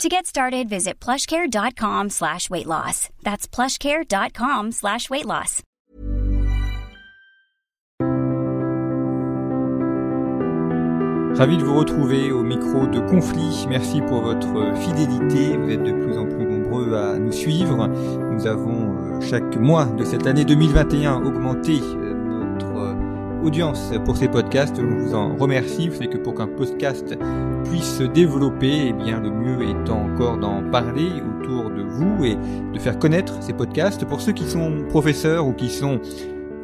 To get started, visit plushcare.com slash weight loss. That's plushcare.com slash weight loss. Ravi de vous retrouver au micro de Conflit. Merci pour votre fidélité. Vous êtes de plus en plus nombreux à nous suivre. Nous avons euh, chaque mois de cette année 2021 augmenté euh, notre euh, audience pour ces podcasts. On vous en remercie. Vous savez que pour qu'un podcast puisse se développer, eh bien, le mieux étant encore d'en parler autour de vous et de faire connaître ces podcasts. Pour ceux qui sont professeurs ou qui sont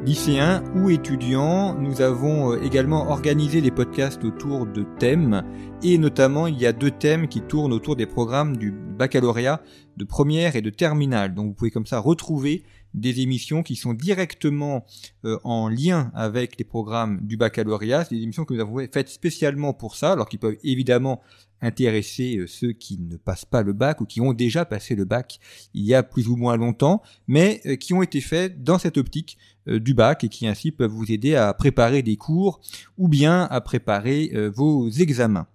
lycéens ou étudiants, nous avons euh, également organisé des podcasts autour de thèmes et notamment il y a deux thèmes qui tournent autour des programmes du baccalauréat de première et de terminale. Donc vous pouvez comme ça retrouver des émissions qui sont directement euh, en lien avec les programmes du baccalauréat. Des émissions que nous avons faites spécialement pour ça, alors qu'ils peuvent évidemment intéresser euh, ceux qui ne passent pas le bac ou qui ont déjà passé le bac il y a plus ou moins longtemps, mais euh, qui ont été faits dans cette optique du bac et qui ainsi peuvent vous aider à préparer des cours ou bien à préparer vos examens.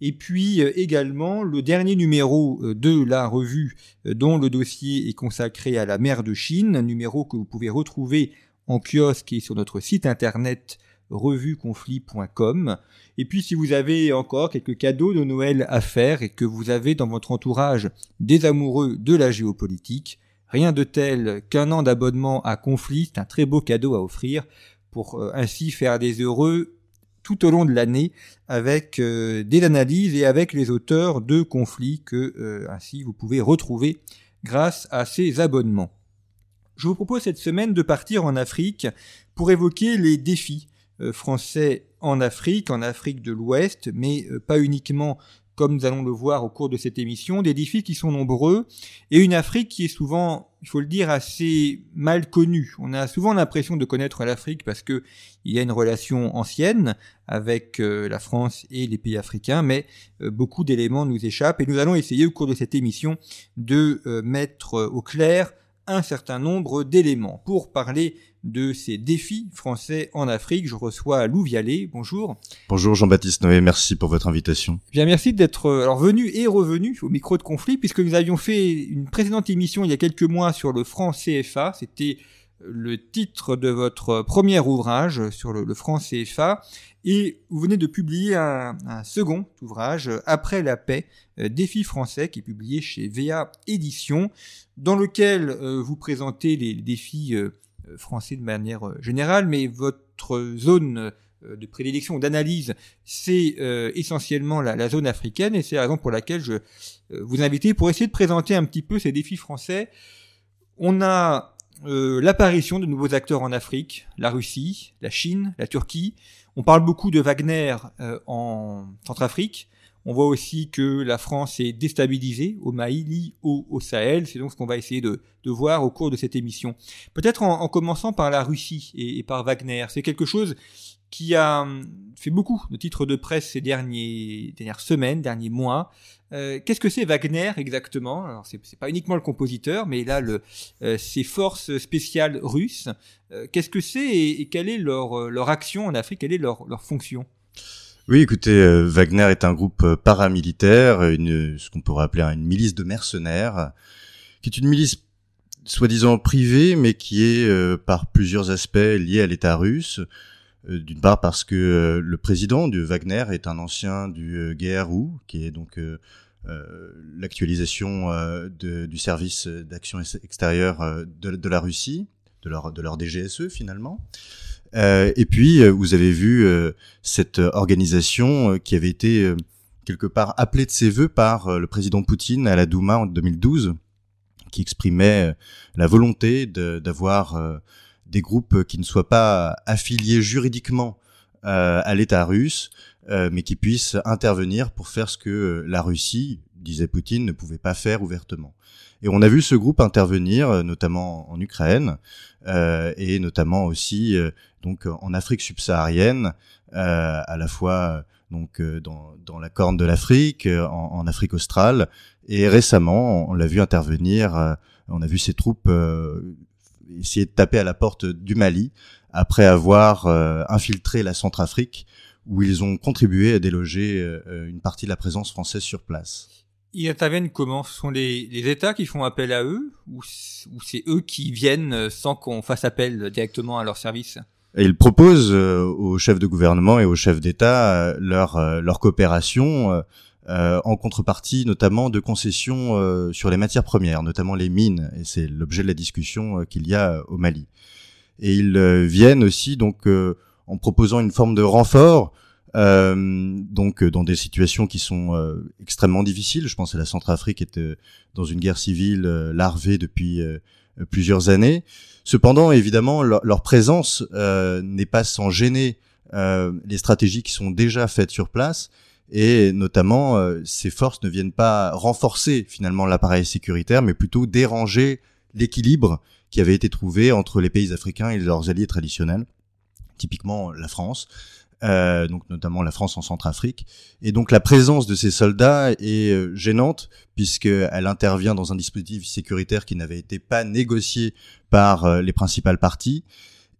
Et puis euh, également le dernier numéro euh, de la revue euh, dont le dossier est consacré à la mer de Chine, numéro que vous pouvez retrouver en kiosque et sur notre site internet revueconflit.com. Et puis si vous avez encore quelques cadeaux de Noël à faire et que vous avez dans votre entourage des amoureux de la géopolitique, rien de tel qu'un an d'abonnement à Conflit, c'est un très beau cadeau à offrir pour ainsi faire des heureux tout au long de l'année avec euh, des analyses et avec les auteurs de conflits que euh, ainsi vous pouvez retrouver grâce à ces abonnements. Je vous propose cette semaine de partir en Afrique pour évoquer les défis euh, français en Afrique, en Afrique de l'Ouest, mais pas uniquement comme nous allons le voir au cours de cette émission, des défis qui sont nombreux et une Afrique qui est souvent, il faut le dire, assez mal connue. On a souvent l'impression de connaître l'Afrique parce que il y a une relation ancienne avec euh, la France et les pays africains, mais euh, beaucoup d'éléments nous échappent et nous allons essayer au cours de cette émission de euh, mettre au clair un certain nombre d'éléments. Pour parler de ces défis français en Afrique, je reçois Lou Vialet. Bonjour. Bonjour Jean-Baptiste Noé, merci pour votre invitation. Bien, merci d'être euh, alors venu et revenu au micro de conflit puisque nous avions fait une précédente émission il y a quelques mois sur le franc CFA. C'était le titre de votre premier ouvrage sur le, franc CFA et vous venez de publier un, second ouvrage, Après la paix, euh, défi français, qui est publié chez VA Éditions, dans lequel euh, vous présentez les, défis euh, français de manière générale, mais votre zone de prédilection, d'analyse, c'est essentiellement la, la, zone africaine, et c'est la raison pour laquelle je vous invite pour essayer de présenter un petit peu ces défis français. On a euh, l'apparition de nouveaux acteurs en Afrique, la Russie, la Chine, la Turquie. On parle beaucoup de Wagner euh, en Centrafrique. On voit aussi que la France est déstabilisée au Mali, au, au Sahel. C'est donc ce qu'on va essayer de, de, voir au cours de cette émission. Peut-être en, en, commençant par la Russie et, et par Wagner. C'est quelque chose qui a hum, fait beaucoup de titres de presse ces derniers, dernières semaines, derniers mois. Euh, Qu'est-ce que c'est Wagner exactement? Alors c'est pas uniquement le compositeur, mais là le, euh, ces forces spéciales russes. Euh, Qu'est-ce que c'est et, et, quelle est leur, euh, leur action en Afrique? Quelle est leur, leur fonction? Oui, écoutez, Wagner est un groupe paramilitaire, ce qu'on pourrait appeler une milice de mercenaires, qui est une milice soi-disant privée, mais qui est par plusieurs aspects liée à l'État russe. Euh, d'une part parce que euh, le président de Wagner est un ancien du euh, GRU, qui est donc l'actualisation du service d'action extérieure de, la Russie, de leur, de leur DGSE finalement. et puis, vous avez vu cette organisation qui avait été quelque part appelée de ses voeux par le président Poutine à la Douma en 2012, qui exprimait la volonté d'avoir des groupes qui ne soient pas affiliés juridiquement euh, à l'État russe, euh, mais qui puissent intervenir pour faire ce que la Russie, disait Poutine, ne pouvait pas faire ouvertement. Et on a vu ce groupe intervenir, notamment en Ukraine, et notamment aussi donc en Afrique subsaharienne, à la fois donc dans, dans la Corne de l'Afrique, en, en, Afrique australe, et récemment on l'a vu intervenir. on a vu ces troupes essayer de taper à la porte du Mali après avoir infiltré la Centrafrique où ils ont contribué à déloger euh, une partie de la présence française sur place. Ils interviennent comment? Ce sont les, les, États qui font appel à eux ou, c'est eux qui viennent sans qu'on fasse appel directement à leur service? Et ils proposent euh, aux chefs de gouvernement et aux chefs d'État euh, leur, leur coopération en contrepartie notamment de concessions sur les matières premières, notamment les mines, et c'est l'objet de la discussion qu'il y a au Mali. Et ils viennent aussi donc en proposant une forme de renfort, euh, donc dans des situations qui sont euh, extrêmement difficiles. Je pense à la Centrafrique était dans une guerre civile euh, larvée depuis plusieurs années. Cependant, évidemment, leur, présence n'est pas sans gêner les stratégies qui sont déjà faites sur place et notamment ces forces ne viennent pas renforcer finalement l'appareil sécuritaire, mais plutôt déranger l'équilibre qui avait été trouvé entre les pays africains et leurs alliés traditionnels typiquement la France, euh, donc notamment la France en Centrafrique. Et donc la présence de ces soldats est euh, gênante puisqu'elle intervient dans un dispositif sécuritaire qui n'avait été pas négocié par euh, les principales parties.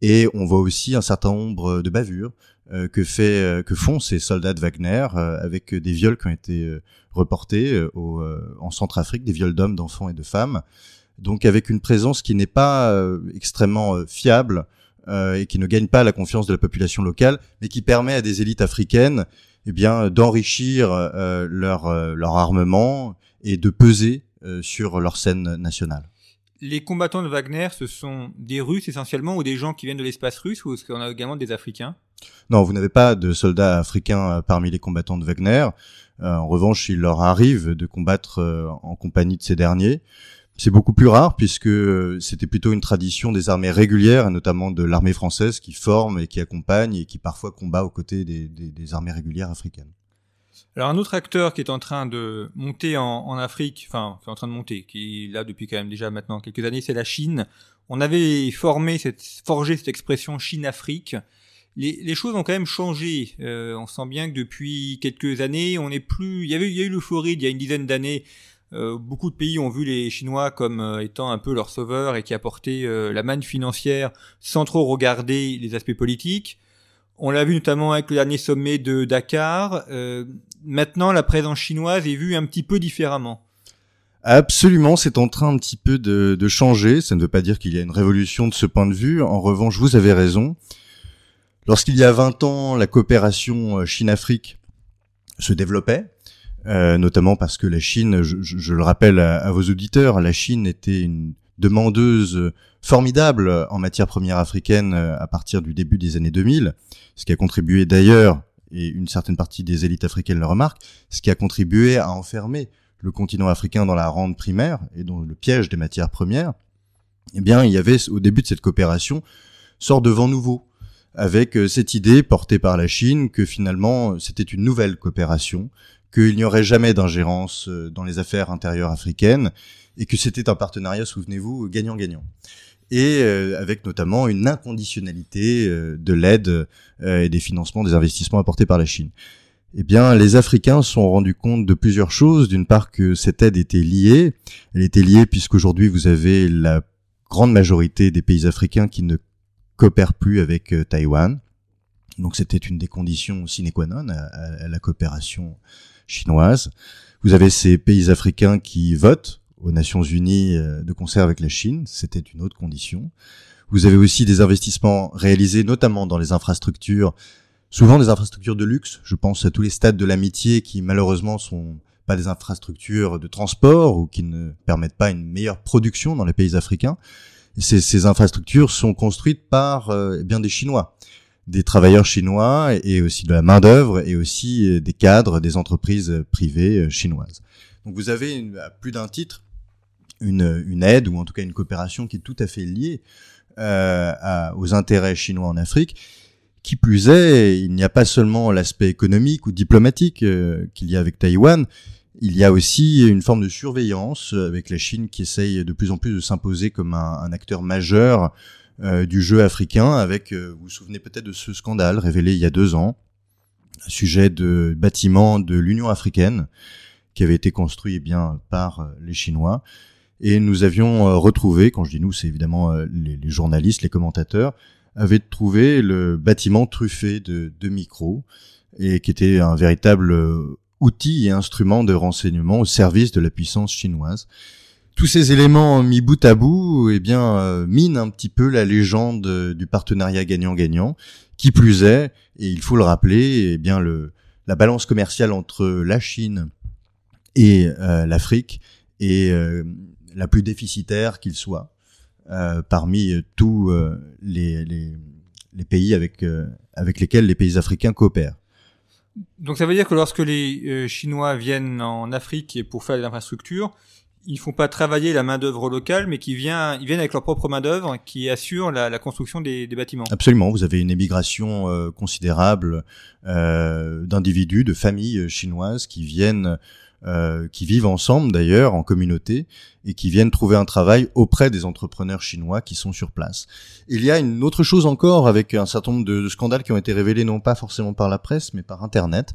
Et on voit aussi un certain nombre de bavures euh, que fait que font ces soldats de Wagner avec des viols qui ont été reportés au, en Centrafrique, des viols d'hommes, d'enfants et de femmes. Donc avec une présence qui n'est pas extrêmement fiable euh, et qui ne gagne pas la confiance de la population locale, mais qui permet à des élites africaines eh bien d'enrichir euh, leur euh, leur armement et de peser sur leur scène nationale. Les combattants de Wagner, ce sont des Russes essentiellement ou des gens qui viennent de l'espace russe ou est-ce qu'on a également des Africains? Non, vous n'avez pas de soldats africains parmi les combattants de Wagner. en revanche, il leur arrive de combattre en compagnie de ces derniers. C'est beaucoup plus rare puisque euh, c'était plutôt une tradition des armées régulières, et notamment de l'armée française qui forme et qui accompagne et qui parfois combat aux côtés des, armées régulières africaines. Alors un autre acteur qui est en train de monter en, en Afrique, enfin qui est en train de monter, qui est là depuis quand même déjà maintenant quelques années, c'est la Chine. On avait formé cette, forgé cette expression Chine-Afrique. Les, choses ont quand même changé. Euh, on sent bien que depuis quelques années, on n'est plus. Il y avait, a eu le Floride il y a une dizaine d'années euh, beaucoup de pays ont vu les Chinois comme euh, étant un peu leurs sauveurs et qui apportaient la manne financière sans trop regarder les aspects politiques. On l'a vu notamment avec le dernier sommet de Dakar. maintenant, la présence chinoise est vue un petit peu différemment. Absolument, c'est en train un petit peu de, de changer. Ça ne veut pas dire qu'il y a une révolution de ce point de vue. En revanche, vous avez raison. Lorsqu'il y a 20 ans, la coopération Chine-Afrique se développait, euh, notamment parce que la Chine, je, le rappelle à, vos auditeurs, la Chine était une demandeuse formidable en matière première africaine euh, à partir du début des années 2000, ce qui a contribué d'ailleurs, et une certaine partie des élites africaines le remarquent, ce qui a contribué à enfermer le continent africain dans la rente primaire et dans le piège des matières premières. Eh bien, il y avait au début de cette coopération sort de vent nouveau avec euh, cette idée portée par la Chine que finalement c'était une nouvelle coopération qu'il n'y aurait jamais d'ingérence euh, dans les affaires intérieures africaines et que c'était un partenariat, souvenez-vous, gagnant-gagnant. Et euh, avec notamment une inconditionnalité euh, de l'aide et des financements des investissements apportés par la Chine. Eh bien, les Africains se sont rendus compte de plusieurs choses. D'une part, que cette aide était liée. Elle était liée puisqu'aujourd'hui, vous avez la grande majorité des pays africains qui ne coopèrent plus avec Taïwan. Donc, c'était une des conditions sine qua non à la coopération chinoise. Vous avez ces pays africains qui votent aux Nations Unies euh, de concert avec la Chine, c'était une autre condition. Vous avez aussi des investissements réalisés notamment dans les infrastructures, souvent des infrastructures de luxe. Je pense à tous les stades de l'amitié qui malheureusement sont pas des infrastructures de transport ou qui ne permettent pas une meilleure production dans les pays africains. Ces, infrastructures sont construites par euh, eh bien des Chinois des travailleurs chinois et aussi de la main d'œuvre et aussi euh, des cadres des entreprises privées euh, chinoises. Donc vous avez à plus d'un titre une, une, aide ou en tout cas une coopération qui est tout à fait liée euh, aux intérêts chinois en Afrique. Qui plus est, il n'y a pas seulement l'aspect économique ou diplomatique qu'il y a avec Taïwan, il y a aussi une forme de surveillance avec la Chine qui essaye de plus en plus de s'imposer comme un, acteur majeur euh, du jeu africain avec, euh, vous vous souvenez peut-être de ce scandale révélé il y a deux ans, sujet de bâtiment de l'Union africaine qui avait été construit eh bien par euh, les Chinois. Et nous avions retrouvé, quand je dis nous, c'est évidemment les, les, journalistes, les commentateurs, avaient trouvé le bâtiment truffé de, de micros et qui était un véritable outil et instrument de renseignement au service de la puissance chinoise. Tous ces éléments mis bout à bout, eh bien, euh, minent un petit peu la légende du partenariat gagnant-gagnant. Qui plus est, et il faut le rappeler, eh bien, le, la balance commerciale entre la Chine et euh, l'Afrique est euh, la plus déficitaire qu'il soit parmi tous les, les, les, pays avec, avec lesquels les pays africains coopèrent. Donc ça veut dire que lorsque les euh, Chinois viennent en Afrique pour faire de l'infrastructure, ils font pas travailler la main d'œuvre locale, mais qui vient, ils viennent avec leur propre main d'œuvre qui assure la, construction des, bâtiments. Absolument, vous avez une émigration euh, considérable euh, d'individus, de familles chinoises qui viennent euh, qui vivent ensemble d'ailleurs en communauté et qui viennent trouver un travail auprès des entrepreneurs chinois qui sont sur place. Il y a une autre chose encore avec un certain nombre de, scandales qui ont été révélés non pas forcément par la presse mais par Internet,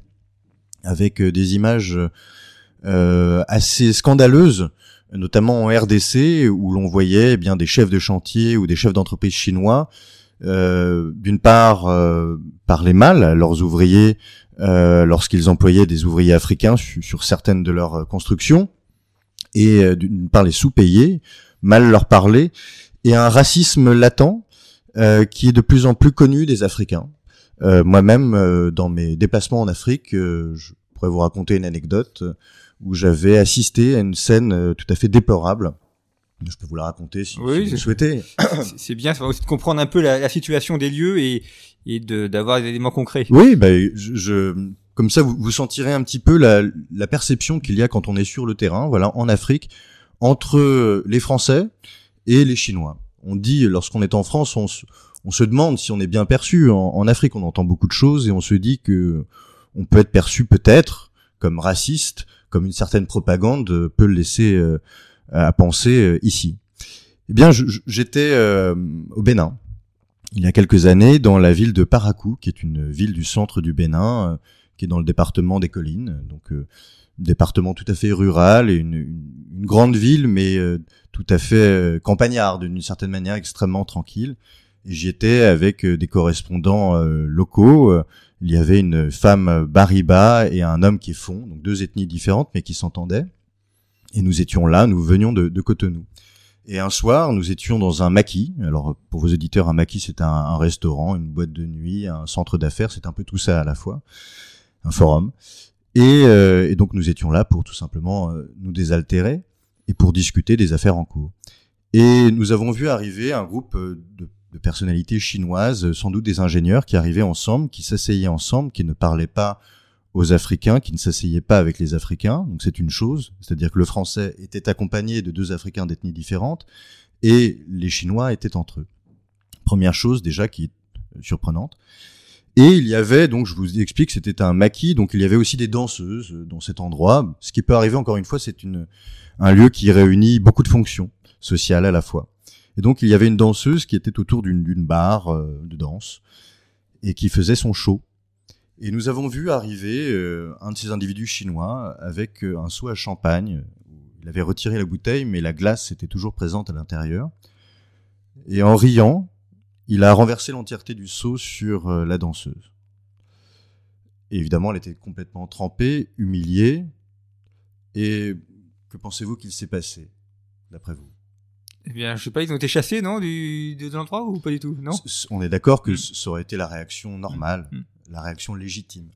avec euh, des images euh, assez scandaleuses notamment en RDC où l'on voyait eh bien des chefs de chantier ou des chefs d'entreprise chinois euh, d'une part euh, parler mal à leurs ouvriers euh, lorsqu'ils employaient des ouvriers africains sur certaines de leurs constructions, et d'une part les sous-payer, mal leur parler, et un racisme latent qui est de plus en plus connu des Africains. Moi-même, dans mes déplacements en Afrique, je pourrais vous raconter une anecdote où j'avais assisté à une scène tout à fait déplorable je peux vous la raconter si, vous le souhaitez. C'est bien, ça va aussi de comprendre un peu la, situation des lieux et, et d'avoir des éléments concrets. Oui, bah, je, comme ça, vous, vous sentirez un petit peu la, la perception qu'il y a quand on est sur le terrain, voilà, en Afrique, entre les Français et les Chinois. On dit, lorsqu'on est en France, on, on, se demande si on est bien perçu. En, en, Afrique, on entend beaucoup de choses et on se dit que on peut être perçu peut-être comme raciste, comme une certaine propagande peut le laisser euh, à penser euh, ici. Eh bien, j'étais euh, au Bénin il y a quelques années dans la ville de Parakou, qui est une ville du centre du Bénin, euh, qui est dans le département des collines, donc département tout à fait rural et une, une, grande ville, mais tout à fait campagnarde d'une certaine manière, extrêmement tranquille. J'y étais avec des correspondants locaux. Il y avait une femme Bariba et un homme qui est fond, donc deux ethnies différentes, mais qui s'entendaient. Et nous étions là, nous venions de, de, Cotonou. Et un soir, nous étions dans un maquis. Alors, pour vos éditeurs, un maquis, c'est un, un, restaurant, une boîte de nuit, un centre d'affaires, c'est un peu tout ça à la fois, un forum. Et, euh, et donc, nous étions là pour tout simplement euh, nous désaltérer et pour discuter des affaires en cours. Et nous avons vu arriver un groupe euh, de, de personnalités chinoises, sans doute des ingénieurs, qui arrivaient ensemble, qui s'asseyaient ensemble, qui ne parlaient pas aux Africains qui ne s'asseyaient pas avec les Africains. Donc c'est une chose, c'est-à-dire que le Français était accompagné de deux Africains d'ethnies différentes et les Chinois étaient entre eux. Première chose déjà qui est surprenante. Et il y avait, donc je vous explique, c'était un maquis, donc il y avait aussi des danseuses dans cet endroit. Ce qui peut arriver encore une fois, c'est un lieu qui réunit beaucoup de fonctions sociales à la fois. Et donc il y avait une danseuse qui était autour d'une barre euh, de danse et qui faisait son show. Et nous avons vu arriver euh, un de ces individus chinois avec euh, un seau à champagne. Il avait retiré la bouteille, mais la glace était toujours présente à l'intérieur. Et en riant, il a renversé l'entièreté du seau sur euh, la danseuse. Et évidemment, elle était complètement trempée, humiliée. Et que pensez-vous qu'il s'est passé, d'après vous? Eh bien, je sais pas, ils ont été chassés, non, du, de l'endroit ou pas du tout, non? On est d'accord que mm. ça aurait été la réaction normale. La réaction légitime.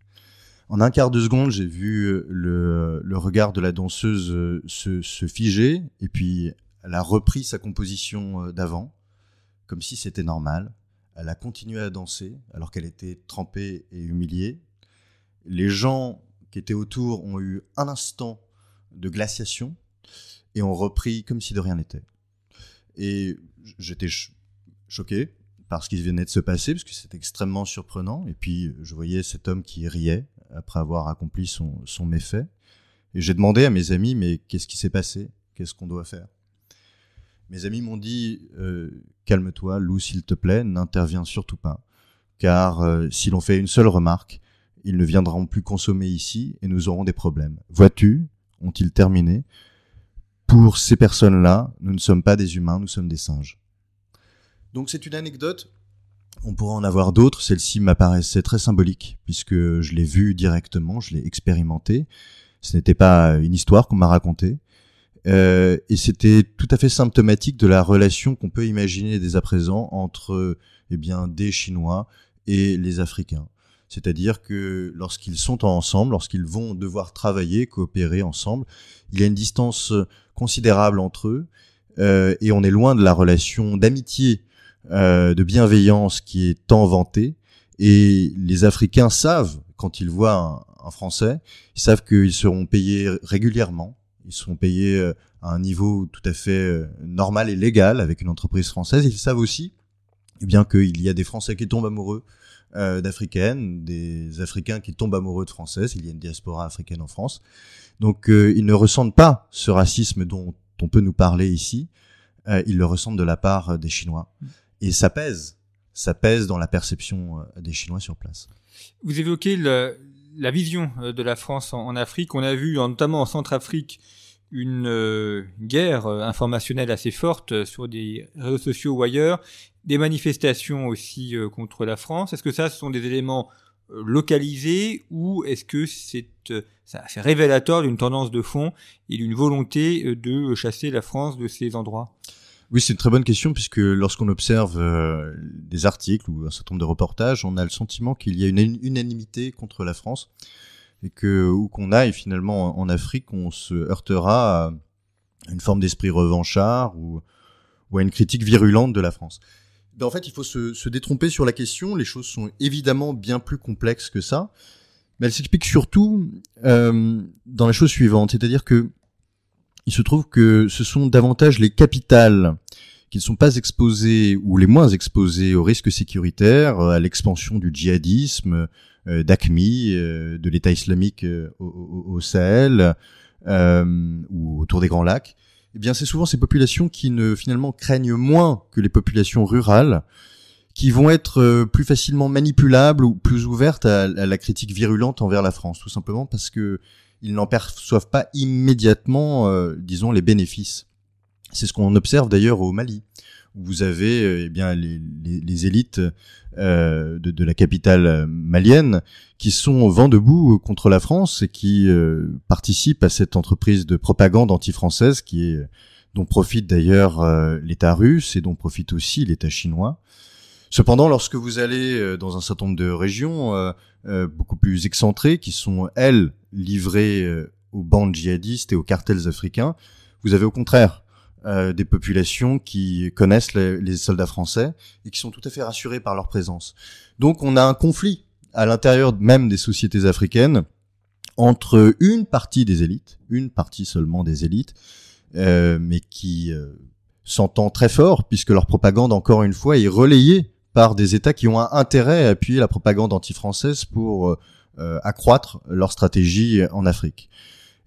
En un quart de seconde, j'ai vu euh, le, le, regard de la danseuse euh, se, se, figer, et puis elle a repris sa composition euh, d'avant, comme si c'était normal. Elle a continué à danser, alors qu'elle était trempée et humiliée. Les gens qui étaient autour ont eu un instant de glaciation, et ont repris comme si de rien n'était. Et j'étais choqué, parce qu'il venait de se passer, parce que c'était extrêmement surprenant. Et puis, je voyais cet homme qui riait après avoir accompli son, son méfait. Et j'ai demandé à mes amis, mais qu'est-ce qui s'est passé? Qu'est-ce qu'on doit faire? Mes amis m'ont dit, euh, calme-toi, Lou, s'il te plaît, n'interviens surtout pas. Car euh, si l'on fait une seule remarque, ils ne viendront plus consommer ici et nous aurons des problèmes. Vois-tu, ont-ils terminé, pour ces personnes-là, nous ne sommes pas des humains, nous sommes des singes. Donc c'est une anecdote on pourrait en avoir d'autres. Celle-ci m'apparaissait très symbolique puisque je l'ai vue directement, je l'ai expérimenté. Ce n'était pas une histoire qu'on m'a racontée. Euh, et c'était tout à fait symptomatique de la relation qu'on peut imaginer dès à présent entre eh bien des Chinois et les Africains. C'est-à-dire que lorsqu'ils sont ensemble, lorsqu'ils vont devoir travailler, coopérer ensemble, il y a une distance considérable entre eux euh, et on est loin de la relation d'amitié euh, de bienveillance qui est tant vantée. Et les Africains savent, quand ils voient un, Français, ils savent qu'ils seront payés régulièrement. Ils seront payés euh, à un niveau tout à fait euh, normal et légal avec une entreprise française. Ils savent aussi, eh bien, qu'il y a des Français qui tombent amoureux euh, d'Africaines, des Africains qui tombent amoureux de Françaises. Il y a une diaspora africaine en France. Donc, ils ne ressentent pas ce racisme dont on peut nous parler ici. ils le ressentent de la part des Chinois et ça pèse, ça pèse dans la perception euh, des Chinois sur place. Vous évoquez la vision euh, de la France en, Afrique. On a vu, notamment en Centrafrique, une euh, guerre informationnelle assez forte sur des réseaux sociaux ou ailleurs, des manifestations aussi contre la France. Est-ce que ça, ce sont des éléments localisés ou est-ce que c'est révélateur d'une tendance de fond et d'une volonté de chasser la France de ces endroits? Oui, c'est une très bonne question puisque lorsqu'on observe euh, des articles ou un certain nombre de reportages, on a le sentiment qu'il y a une unanimité contre la France et que où qu'on aille finalement en Afrique, on se heurtera à une forme d'esprit revanchard ou, à une critique virulente de la France. Ben, en fait, il faut se, se détromper sur la question. Les choses sont évidemment bien plus complexes que ça, mais elles s'expliquent surtout euh, dans la chose suivante, c'est-à-dire que il se trouve que ce sont davantage les capitales qui ne sont pas exposées ou les moins exposées aux risques sécuritaires, à l'expansion du djihadisme, euh, d'ACMI, euh, de l'État islamique euh, au, Sahel ou autour des Grands Lacs. Eh bien, c'est souvent ces populations qui ne finalement craignent moins que les populations rurales, qui vont être plus facilement manipulables ou plus ouvertes à la critique virulente envers la France, tout simplement parce que ils n'en perçoivent pas immédiatement, euh, disons, les bénéfices. C'est ce qu'on observe d'ailleurs au Mali, où vous avez euh, eh bien les, élites euh, de, la capitale malienne qui sont vent debout contre la France et qui participent à cette entreprise de propagande anti-française qui est dont profite d'ailleurs l'État russe et dont profite aussi l'État chinois. Cependant, lorsque vous allez dans un certain nombre de régions beaucoup plus excentrées, qui sont elles livrés euh, aux bandes djihadistes et aux cartels africains. Vous avez au contraire euh, des populations qui connaissent les, soldats français et qui sont tout à fait rassurées par leur présence. Donc on a un conflit à l'intérieur même des sociétés africaines entre une partie des élites, une partie seulement des élites, euh, mais qui s'entend très fort puisque leur propagande, encore une fois, est relayée par des États qui ont un intérêt à appuyer la propagande anti-française pour euh, accroître leur stratégie en Afrique.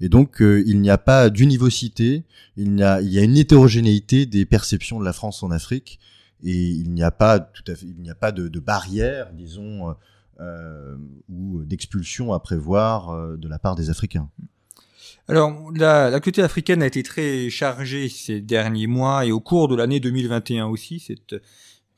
Et donc, euh, il n'y a pas d'univocité, il y a, une hétérogénéité des perceptions de la France en Afrique, et il n'y a pas tout à fait, il a pas de, barrière, disons, euh, ou d'expulsion à prévoir euh, de la part des Africains. Alors, la, l'actualité africaine a été très chargée ces derniers mois et au cours de l'année 2021 aussi. Cette,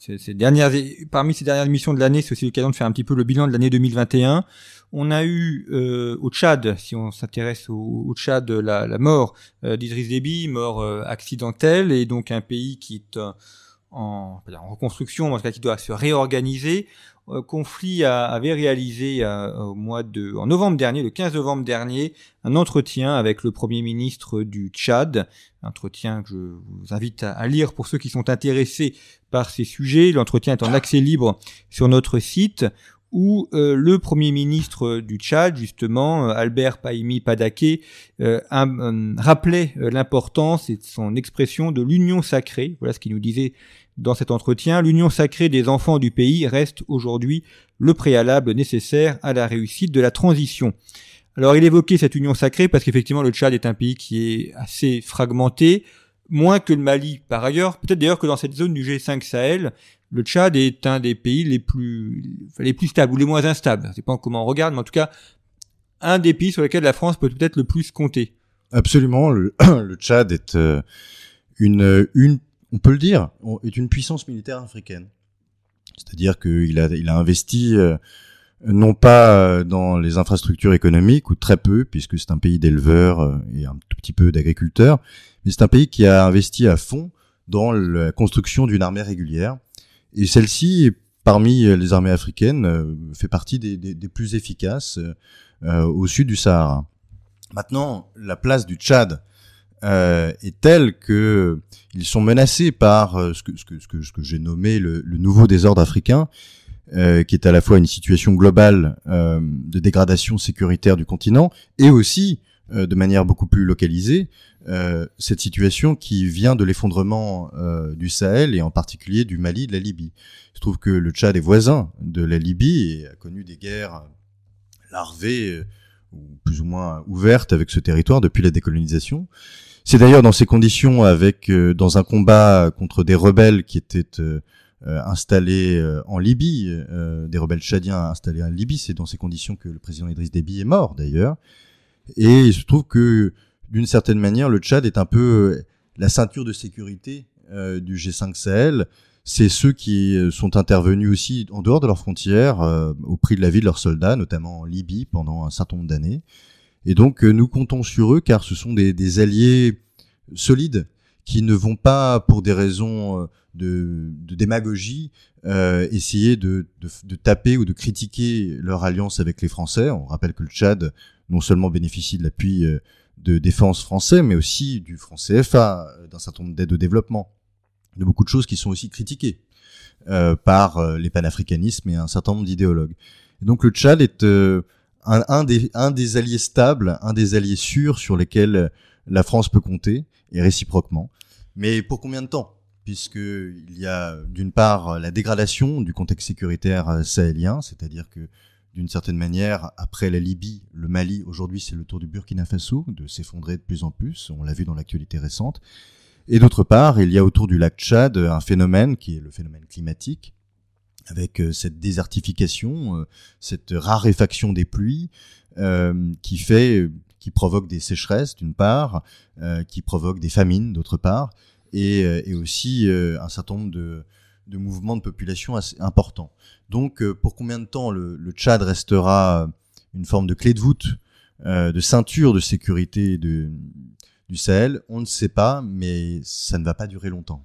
ces, dernières, parmi ces dernières missions de l'année, c'est aussi l'occasion de faire un petit peu le bilan de l'année 2021. On a eu euh, au Tchad, si on s'intéresse au, Tchad, la, la mort euh, d'Idriss Déby, mort euh, accidentelle, et donc un pays qui est en, en, reconstruction, en tout cas qui doit se réorganiser. Conflit avait réalisé au mois de, en novembre dernier, le 15 novembre dernier, un entretien avec le premier ministre du Tchad, entretien que je vous invite à, lire pour ceux qui sont intéressés par ces sujets. L'entretien est en accès libre sur notre site où euh, le Premier ministre du Tchad, justement, euh, Albert Paimi Padaké, euh, rappelait l'importance et son expression de l'union sacrée. Voilà ce qu'il nous disait dans cet entretien. L'union sacrée des enfants du pays reste aujourd'hui le préalable nécessaire à la réussite de la transition. Alors il évoquait cette union sacrée parce qu'effectivement le Tchad est un pays qui est assez fragmenté, moins que le Mali par ailleurs. Peut-être d'ailleurs que dans cette zone du G5 Sahel, le Tchad est un des pays les plus les plus stables ou les moins instables. C'est pas comment on regarde, mais en tout cas un des pays sur lesquels la France peut peut-être le plus compter. Absolument, le, le Tchad est euh, une une on peut le dire, est une puissance militaire africaine. C'est-à-dire qu'il a il a investi euh, non pas euh, dans les infrastructures économiques ou très peu puisque c'est un pays d'éleveurs et un tout petit peu d'agriculteurs, mais c'est un pays qui a investi à fond dans la construction d'une armée régulière et celle-ci, parmi les armées africaines, euh, fait partie des, plus efficaces euh, au sud du Sahara. Maintenant, la place du Tchad euh, est telle que ils sont menacés par euh, ce que, ce que, ce que, ce que j'ai nommé le, le, nouveau désordre africain, euh, qui est à la fois une situation globale euh, de dégradation sécuritaire du continent et aussi de manière beaucoup plus localisée euh, cette situation qui vient de l'effondrement euh, du Sahel et en particulier du Mali, de la Libye. Je trouve que le Tchad est voisin de la Libye et a connu des guerres larvées euh, ou plus ou moins ouvertes avec ce territoire depuis la décolonisation. C'est d'ailleurs dans ces conditions, avec dans un combat contre des rebelles qui étaient installés en Libye, des rebelles tchadiens installés en Libye, c'est dans ces conditions que le président Idriss Déby est mort d'ailleurs. Et il se trouve que d'une certaine manière, le Tchad est un peu euh, la ceinture de sécurité euh, du G5 Sahel. C'est ceux qui euh, sont intervenus aussi en dehors de leurs frontières, au prix de la vie de leurs soldats, notamment en Libye pendant un certain nombre d'années. Et donc nous comptons sur eux car ce sont des, des alliés solides qui ne vont pas, pour des raisons de, de démagogie, euh, essayer de, de, de, taper ou de critiquer leur alliance avec les Français. On rappelle que le Tchad non seulement bénéficie de l'appui de défense français, mais aussi du franc CFA, euh, d'un certain nombre d'aides au développement, de beaucoup de choses qui sont aussi critiquées euh, par euh, les panafricanismes et un certain nombre d'idéologues. donc le Tchad est euh, un, un, des, un des alliés stables, un des alliés sûrs sur lesquels la France peut compter, et réciproquement. Mais pour combien de temps? Puisque il y a d'une part la dégradation du contexte sécuritaire sahélien, c'est-à-dire que d'une certaine manière, après la Libye, le Mali, aujourd'hui c'est le tour du Burkina Faso, de s'effondrer de plus en plus, on l'a vu dans l'actualité récente. Et d'autre part, il y a autour du lac Tchad un phénomène qui est le phénomène climatique, avec euh, cette désertification, euh, cette raréfaction des pluies, euh, qui fait, qui provoque des sécheresses d'une part, qui provoque des famines d'autre part, et, et aussi un certain nombre de, de mouvements de population assez importants. Donc, pour combien de temps le, le, Tchad restera une forme de clé de voûte, de ceinture de sécurité de, du Sahel? On ne sait pas, mais ça ne va pas durer longtemps.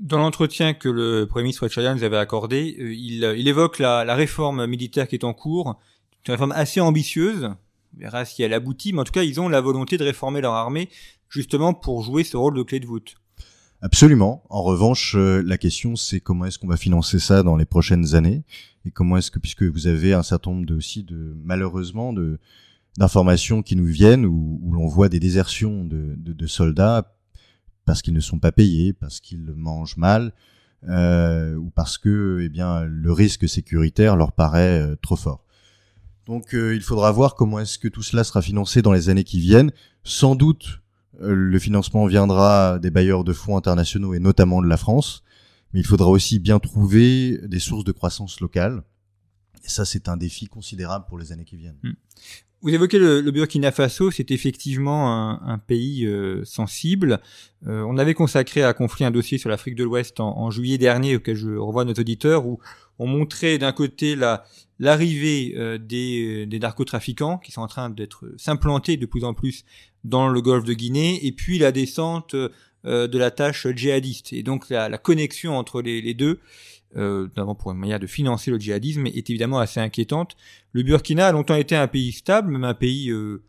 Dans l'entretien que le Premier ministre tchadien nous avait accordé, euh, il, il, évoque la, réforme militaire qui est en cours, une réforme assez ambitieuse. On verra si elle aboutit, mais en tout cas, ils ont la volonté de réformer leur armée justement pour jouer ce rôle de clé de voûte. Absolument. En revanche, euh, la question c'est comment est-ce qu'on va financer ça dans les prochaines années? Et comment est-ce que puisque vous avez un certain nombre de aussi de malheureusement de d'informations qui nous viennent où, l'on voit des désertions de soldats parce qu'ils ne sont pas payés, parce qu'ils mangent mal euh, ou parce que eh le risque sécuritaire leur paraît euh, trop fort. Donc euh, il faudra voir comment est-ce que tout cela sera financé dans les années qui viennent. Sans doute le financement viendra des bailleurs de fonds internationaux et notamment de la France, mais il faudra aussi bien trouver des sources de croissance locales. Et ça, c'est un défi considérable pour les années qui viennent. Hmm. Vous évoquez le, Burkina Faso, c'est effectivement un, pays euh, sensible. Euh, on avait consacré à conflit un dossier sur l'Afrique de l'Ouest en, juillet dernier, auquel je revois nos auditeurs, où on montrait d'un côté la, l'arrivée euh, des, narcotrafiquants qui sont en train d'être s'implanter de plus en plus dans le golfe de Guinée, et puis la descente de la tâche djihadiste. Et donc la, connexion entre les deux, euh, notamment pour une manière de financer le djihadisme, est évidemment assez inquiétante. Le Burkina a longtemps été un pays stable, même un pays euh,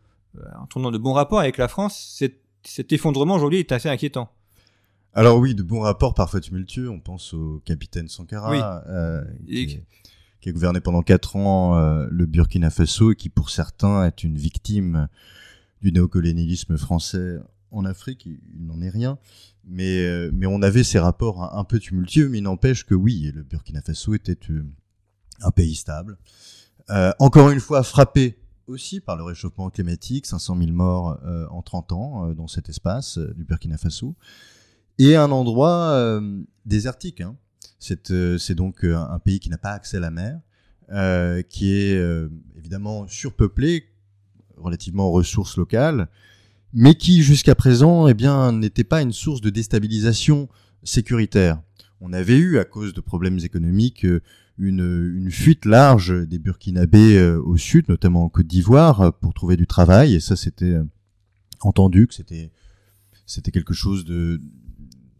en tournant de bons rapports avec la France. Cet, cet effondrement aujourd'hui est assez inquiétant. Alors oui, de bons rapports parfois tumultueux. On pense au capitaine Sankara, oui. euh, qui, qui, a gouverné pendant quatre ans euh, le Burkina Faso et qui, pour certains, est une victime du néocolonialisme français en Afrique. Il, n'en est rien. Mais, euh, mais on avait ces rapports un, un peu tumultueux, mais il n'empêche que oui, le Burkina Faso était euh, un pays stable. Euh, encore une fois, frappé aussi par le réchauffement climatique, 500 000 morts en 30 ans dans cet espace du Burkina Faso, et un endroit désertique. Hein. C'est donc un pays qui n'a pas accès à la mer, qui est évidemment surpeuplé relativement aux ressources locales, mais qui jusqu'à présent eh bien n'était pas une source de déstabilisation sécuritaire. On avait eu à cause de problèmes économiques une, une fuite large des Burkinabés euh, au sud, notamment en Côte d'Ivoire, pour trouver du travail, et ça c'était euh, entendu que c'était c'était quelque chose de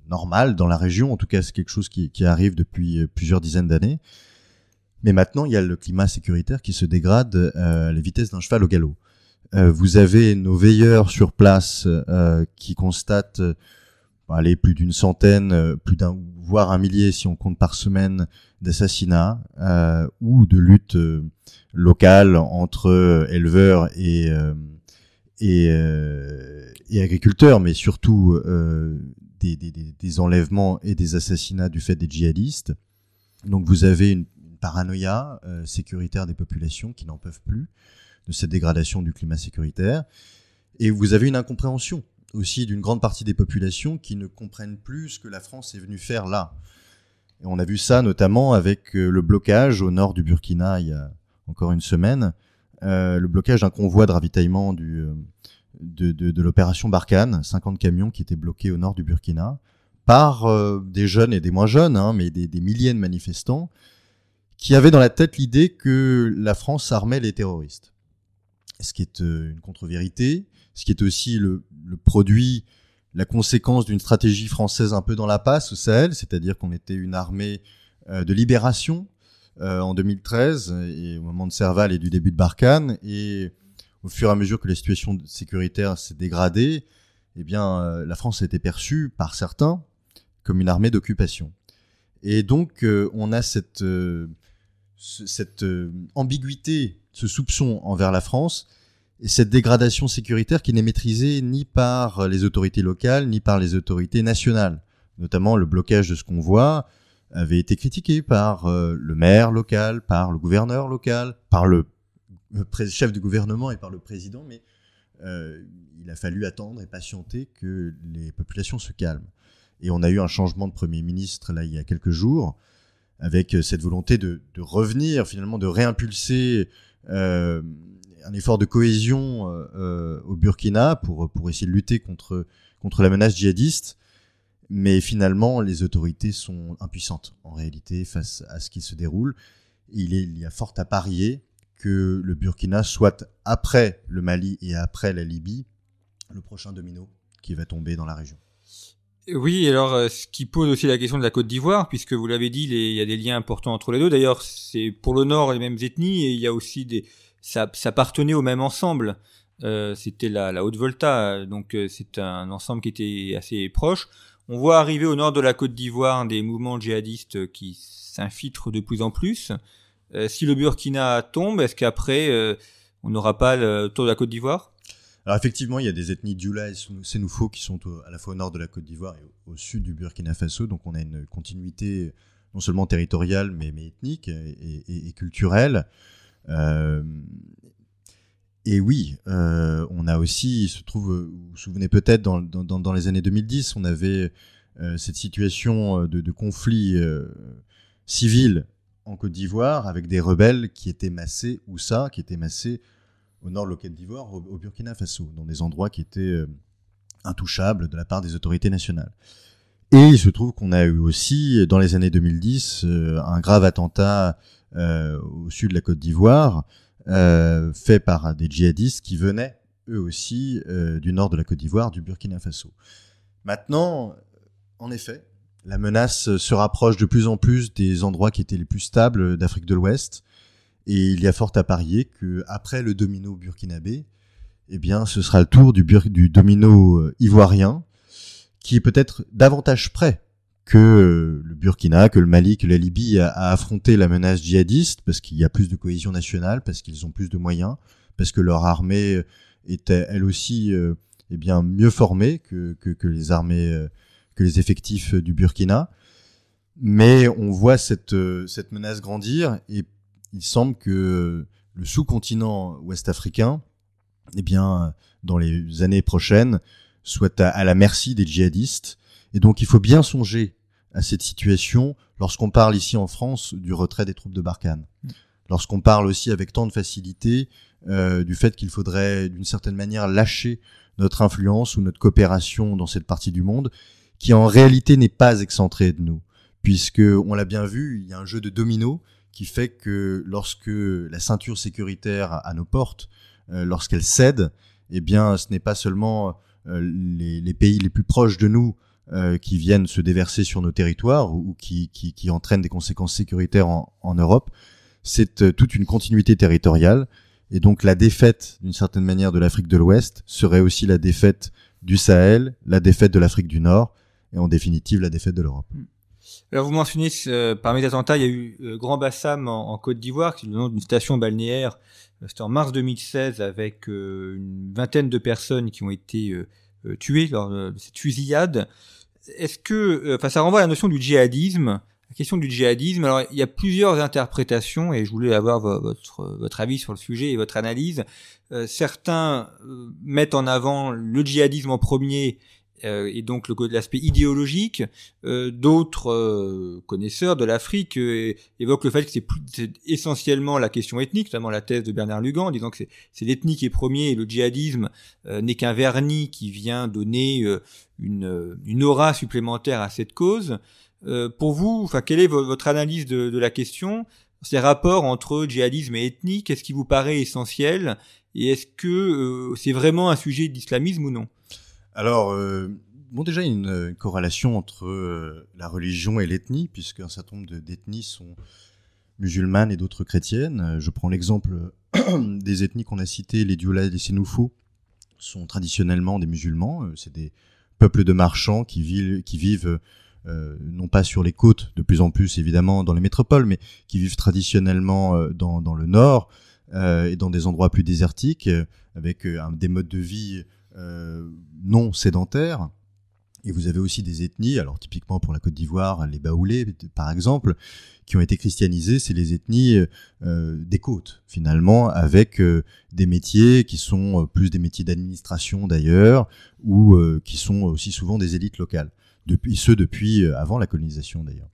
normal dans la région. En tout cas, c'est quelque chose qui, qui arrive depuis euh, plusieurs dizaines d'années. Mais maintenant, il y a le climat sécuritaire qui se dégrade à la vitesse d'un cheval au galop. Euh, vous avez nos veilleurs sur place euh, qui constatent euh, allez, plus d'une centaine, plus d'un, voire un millier si on compte par semaine d'assassinats ou de luttes locales entre éleveurs et et, et, agriculteurs, mais surtout des, des, des, enlèvements et des assassinats du fait des djihadistes. Donc vous avez une, une paranoïa sécuritaire des populations qui n'en peuvent plus de cette dégradation du climat sécuritaire. Et vous avez une incompréhension aussi d'une grande partie des populations qui ne comprennent plus ce que la France est venue faire là. On a vu ça notamment avec euh, le blocage au nord du Burkina il y a encore une semaine, euh, le blocage d'un convoi de ravitaillement euh, de, l'opération Barkhane, 50 camions qui étaient bloqués au nord du Burkina, par des jeunes et des moins jeunes, hein, mais des milliers de manifestants, qui avaient dans la tête l'idée que la France armait les terroristes ce qui est euh, une contre-vérité, ce qui est aussi le, produit, la conséquence d'une stratégie française un peu dans la passe au Sahel, c'est-à-dire qu'on était une armée euh, de libération euh, en 2013 et au moment de Serval et du début de Barkhane, et au fur et à mesure que la situation sécuritaire s'est dégradée, eh bien, la France a été perçue par certains comme une armée d'occupation. Et donc, on a cette, cette ambiguïté ce soupçon envers la France et cette dégradation sécuritaire qui n'est maîtrisée ni par les autorités locales ni par les autorités nationales. Notamment le blocage de ce qu'on voit avait été critiqué par euh, le maire local, par le gouverneur local, par le chef du gouvernement et par le président, mais euh, il a fallu attendre et patienter que les populations se calment. Et on a eu un changement de Premier ministre là il y a quelques jours, avec cette volonté de, revenir finalement, de réimpulser euh, un effort de cohésion euh, euh, au Burkina pour pour essayer de lutter contre contre la menace djihadiste. Mais finalement, les autorités sont impuissantes en réalité face à ce qui se déroule. Il, il y a fort à parier que le Burkina soit après le Mali et après la Libye le prochain domino qui va tomber dans la région. Oui, alors ce qui pose aussi la question de la Côte d'Ivoire, puisque vous l'avez dit, il y a des liens importants entre les deux. D'ailleurs, c'est pour le nord les mêmes ethnies et il y a aussi des ça, appartenait au même ensemble. Euh, c'était la, Haute-Volta, donc euh, c'est un ensemble qui était assez proche. On voit arriver au nord de la Côte d'Ivoire des mouvements djihadistes qui s'infiltrent de plus en plus. Euh, si le Burkina tombe, est-ce qu'après on n'aura pas le tour de la Côte d'Ivoire? Alors effectivement, il y a des ethnies Dioula et Sénoufo qui sont à la fois au nord de la Côte d'Ivoire et au, sud du Burkina Faso, donc on a une continuité non seulement territoriale mais, ethnique et, culturelle. Euh, et oui, euh, on a aussi, il se trouve, vous vous souvenez peut-être, dans, les années 2010, on avait euh, cette situation de, de conflit euh, civil en Côte d'Ivoire avec des rebelles qui étaient massés, où ça, qui étaient massés au nord de Côte d'Ivoire, au, Burkina Faso, dans des endroits qui étaient euh, intouchables de la part des autorités nationales. Et il se trouve qu'on a eu aussi, dans les années 2010, euh, un grave attentat euh, au sud de la Côte d'Ivoire, fait par des djihadistes qui venaient eux aussi du nord de la Côte d'Ivoire, du Burkina Faso. Maintenant, en effet, la menace se rapproche de plus en plus des endroits qui étaient les plus stables d'Afrique de l'Ouest, et il y a fort à parier que après le domino burkinabé, eh bien, ce sera le tour du, domino ivoirien, qui est peut-être davantage prêt que euh, le Burkina, que le Mali, que la Libye a, affronté la menace djihadiste parce qu'il y a plus de cohésion nationale, parce qu'ils ont plus de moyens, parce que leur armée était elle aussi euh, eh bien mieux formée que, que, que, les armées, euh, que les effectifs du Burkina. Mais on voit cette, cette menace grandir et il semble que le sous-continent ouest-africain, eh bien, dans les années prochaines, soit à, la merci des djihadistes. Et donc, il faut bien songer à cette situation lorsqu'on parle ici en France du retrait des troupes de Barkhane. Lorsqu'on parle aussi avec tant de facilité euh, du fait qu'il faudrait d'une certaine manière lâcher notre influence ou notre coopération dans cette partie du monde, qui en réalité n'est pas excentrée de nous, puisque on l'a bien vu, il y a un jeu de domino qui fait que lorsque la ceinture sécuritaire à nos portes, euh, lorsqu'elle cède, eh bien, ce n'est pas seulement euh, les, pays les plus proches de nous euh, qui viennent se déverser sur nos territoires ou, qui, qui, entraînent des conséquences sécuritaires en, en Europe, c'est toute une continuité territoriale. Et donc la défaite, d'une certaine manière, de l'Afrique de l'Ouest serait aussi la défaite du Sahel, la défaite de l'Afrique du Nord, et en définitive la défaite de l'Europe. Alors vous mentionnez euh, parmi les attentats, il y a eu euh, Grand Bassam en, Côte d'Ivoire, qui est le nom d'une station balnéaire. Euh, c'était en mars 2016 avec une vingtaine de personnes qui ont été tuées lors de cette fusillade. Est-ce que, enfin, ça renvoie à la notion du djihadisme. La question du djihadisme. Alors, il y a plusieurs interprétations et je voulais avoir votre avis sur le sujet et votre analyse. certains mettent en avant le djihadisme en premier euh, et donc l'aspect idéologique. Euh, d'autres euh, connaisseurs de l'Afrique évoquent le fait que c'est essentiellement la question ethnique, notamment la thèse de Bernard Lugan, disant que c'est l'ethnie qui est premier et le djihadisme n'est qu'un vernis qui vient donner une, aura supplémentaire à cette cause. pour vous, enfin, quelle est votre analyse de, de la question? Ces rapports entre djihadisme et ethnie, qu'est-ce qui vous paraît essentiel? Et est-ce que c'est vraiment un sujet d'islamisme ou non? Alors, euh, bon, déjà, il y a une, corrélation entre euh, la religion et l'ethnie, puisqu'un certain nombre d'ethnies sont musulmanes et d'autres chrétiennes. Euh, je prends l'exemple des ethnies qu'on a citées, les Dioula et les Sénoufos sont traditionnellement des musulmans. C'est des peuples de marchands qui vivent, qui vivent non pas sur les côtes, de plus en plus évidemment dans les métropoles, mais qui vivent traditionnellement dans, le nord et dans des endroits plus désertiques, avec des modes de vie euh, non sédentaires. Et vous avez aussi des ethnies, alors typiquement pour la Côte d'Ivoire, les Baoulés par exemple, qui ont été christianisées, c'est les ethnies euh, des côtes finalement, avec euh, des métiers qui sont plus des métiers d'administration d'ailleurs, ou qui sont aussi souvent des élites locales, depuis ceux depuis avant la colonisation d'ailleurs.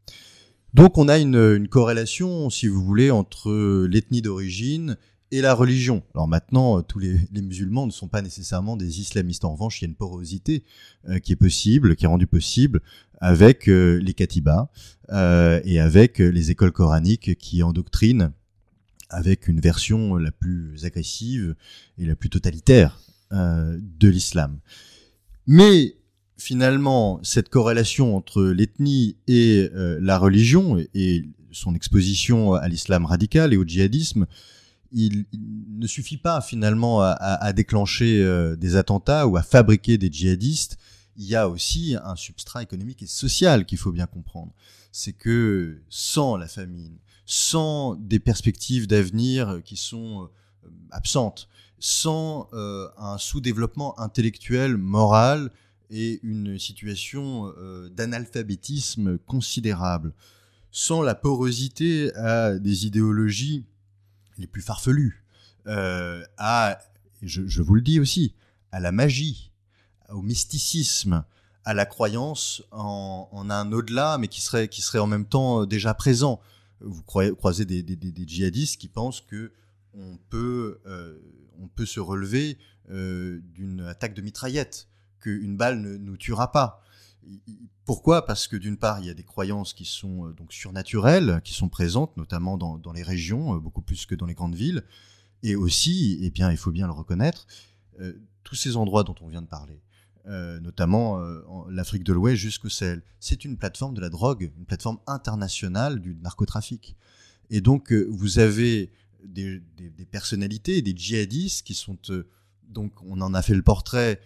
Donc on a une, corrélation, si vous voulez, entre l'ethnie d'origine et la religion. Alors maintenant, euh, tous les, musulmans ne sont pas nécessairement des islamistes. En revanche, il y a une porosité euh, qui est possible, qui est rendue possible avec euh, les katibas et avec les écoles coraniques qui endoctrinent avec une version la plus agressive et la plus totalitaire de l'islam. Mais finalement, cette corrélation entre l'ethnie et la religion et son exposition à l'islam radical et au djihadisme il, ne suffit pas finalement à, déclencher euh, des attentats ou à fabriquer des djihadistes. Il y a aussi un substrat économique et social qu'il faut bien comprendre. C'est que sans la famine, sans des perspectives d'avenir qui sont euh, absentes, sans euh, un sous-développement intellectuel, moral et une situation d'analphabétisme considérable, sans la porosité à des idéologies les plus farfelus, euh, à, je, vous le dis aussi, à la magie, au mysticisme, à la croyance en, un au-delà, mais qui serait, qui serait en même temps euh, déjà présent. Vous croisez des, djihadistes qui pensent que on peut, euh, on peut se relever d'une attaque de mitraillette, qu'une balle ne nous tuera pas. Pourquoi? Parce que d'une part, il y a des croyances qui sont euh, donc surnaturelles, qui sont présentes, notamment dans, les régions, euh, beaucoup plus que dans les grandes villes, et aussi, eh bien, il faut bien le reconnaître, euh, tous ces endroits dont on vient de parler, notamment l'Afrique de l'Ouest jusqu'au Sahel, c'est une plateforme de la drogue, une plateforme internationale du narcotrafic. Et donc, vous avez des, personnalités, des djihadistes qui sont donc, on en a fait le portrait,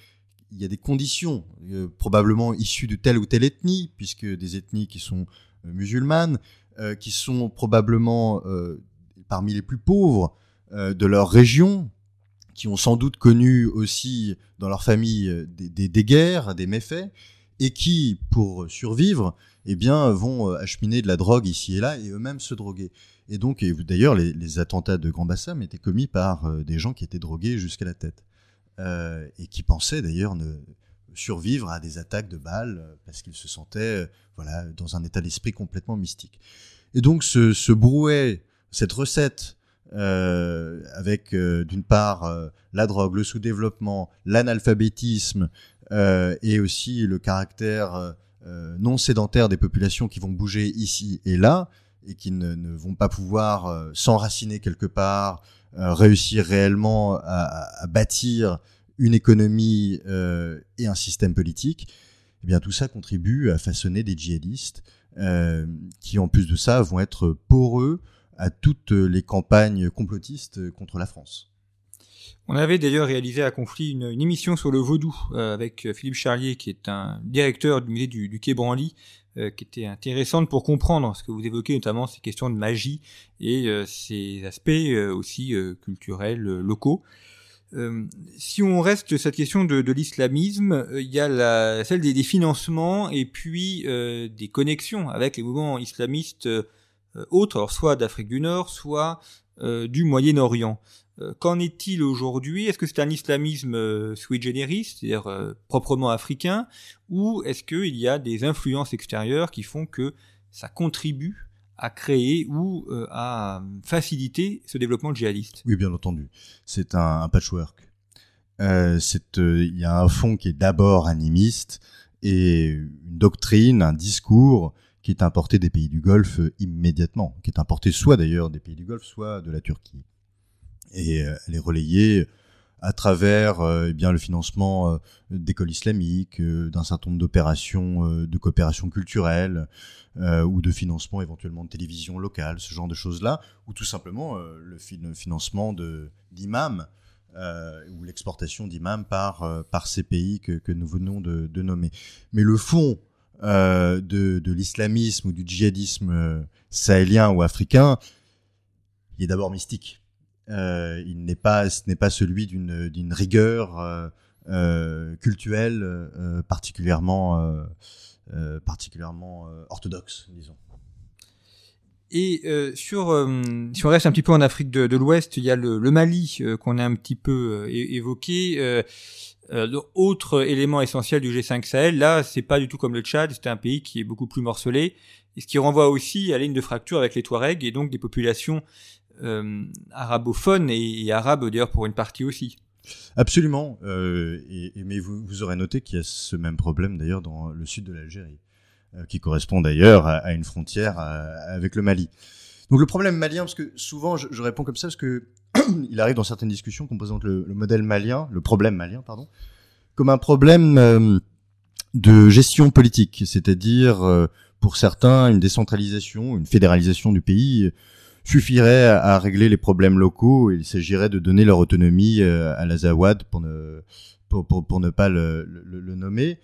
y a des conditions, euh, probablement issues de telle ou telle ethnie, puisque des ethnies qui sont euh, musulmanes, euh, qui sont probablement parmi les plus pauvres de leur région, qui ont sans doute connu aussi dans leur famille des, des, des guerres, des méfaits, et qui, pour survivre, eh bien, vont acheminer de la drogue ici et là et eux-mêmes se droguer. Et donc, d'ailleurs, les, les, attentats de Grand Bassam étaient commis par des gens qui étaient drogués jusqu'à la tête et qui pensaient d'ailleurs ne survivre à des attaques de balles parce qu'ils se sentaient voilà dans un état d'esprit complètement mystique. Et donc, ce, brouet, cette recette euh, avec euh, d'une part euh, la drogue, le sous-développement, l'analphabétisme et aussi le caractère non sédentaire des populations qui vont bouger ici et là et qui ne vont pas pouvoir s'enraciner quelque part, réussir réellement à, bâtir une économie et un système politique, eh bien tout ça contribue à façonner des djihadistes qui en plus de ça vont être poreux à toutes les campagnes complotistes contre la France. On avait d'ailleurs réalisé à Conflit une, émission sur le vaudou euh, avec Philippe Charlier, qui est un directeur du musée du, Quai Branly, euh, qui était intéressante pour comprendre ce que vous évoquez, notamment ces questions de magie et euh, ces aspects aussi culturels locaux. si on reste cette question de, l'islamisme, il y a celle des, financements et puis des connexions avec les mouvements islamistes euh, autres, soit d'Afrique du Nord, soit euh, du Moyen-Orient. Euh, qu'en est-il aujourd'hui? Est-ce que c'est un islamisme sui generis, c'est-à-dire proprement africain, ou est-ce qu'il y a des influences extérieures qui font que ça contribue à créer ou à faciliter ce développement djihadiste? Oui, bien entendu. C'est un, patchwork. Il y a un fond qui est d'abord animiste et une doctrine, un discours qui est importé des pays du Golfe euh, immédiatement, qui est importé soit d'ailleurs des pays du Golfe, soit de la Turquie. Et euh, elle est relayée à travers euh, eh bien le financement d'écoles islamiques, d'un certain nombre d'opérations de coopération culturelle ou de financement éventuellement de télévision locale, ce genre de choses-là, ou tout simplement le, financement d'imams ou l'exportation d'imams par par ces pays que, que nous venons de, nommer. Mais le fond euh, de, de l'islamisme ou du djihadisme euh, sahélien ou africain, il est d'abord mystique. Euh, il n'est pas, ce n'est pas celui d'une d'une rigueur euh, euh culturelle particulièrement particulièrement orthodoxe, disons. Et sur, si on reste un petit peu en Afrique de, l'Ouest, il y a le, Mali qu'on a un petit peu évoqué. Autre élément essentiel du G5 Sahel, là, c'est pas du tout comme le Tchad, c'est un pays qui est beaucoup plus morcelé, ce qui renvoie aussi à la ligne de fracture avec les Touaregs et donc des populations euh, arabophones et, arabes d'ailleurs pour une partie aussi. Absolument, euh, et, mais vous, aurez noté qu'il y a ce même problème d'ailleurs dans le sud de l'Algérie, euh, qui correspond d'ailleurs à, une frontière avec le Mali. Donc le problème malien, parce que souvent je, réponds comme ça, parce que il arrive dans certaines discussions qu'on présente le, le, modèle malien, le problème malien, pardon, comme un problème de gestion politique, c'est-à-dire pour certains une décentralisation, une fédéralisation du pays suffirait à, régler les problèmes locaux. Il s'agirait de donner leur autonomie euh, à l'Azawad pour ne pas le, nommer,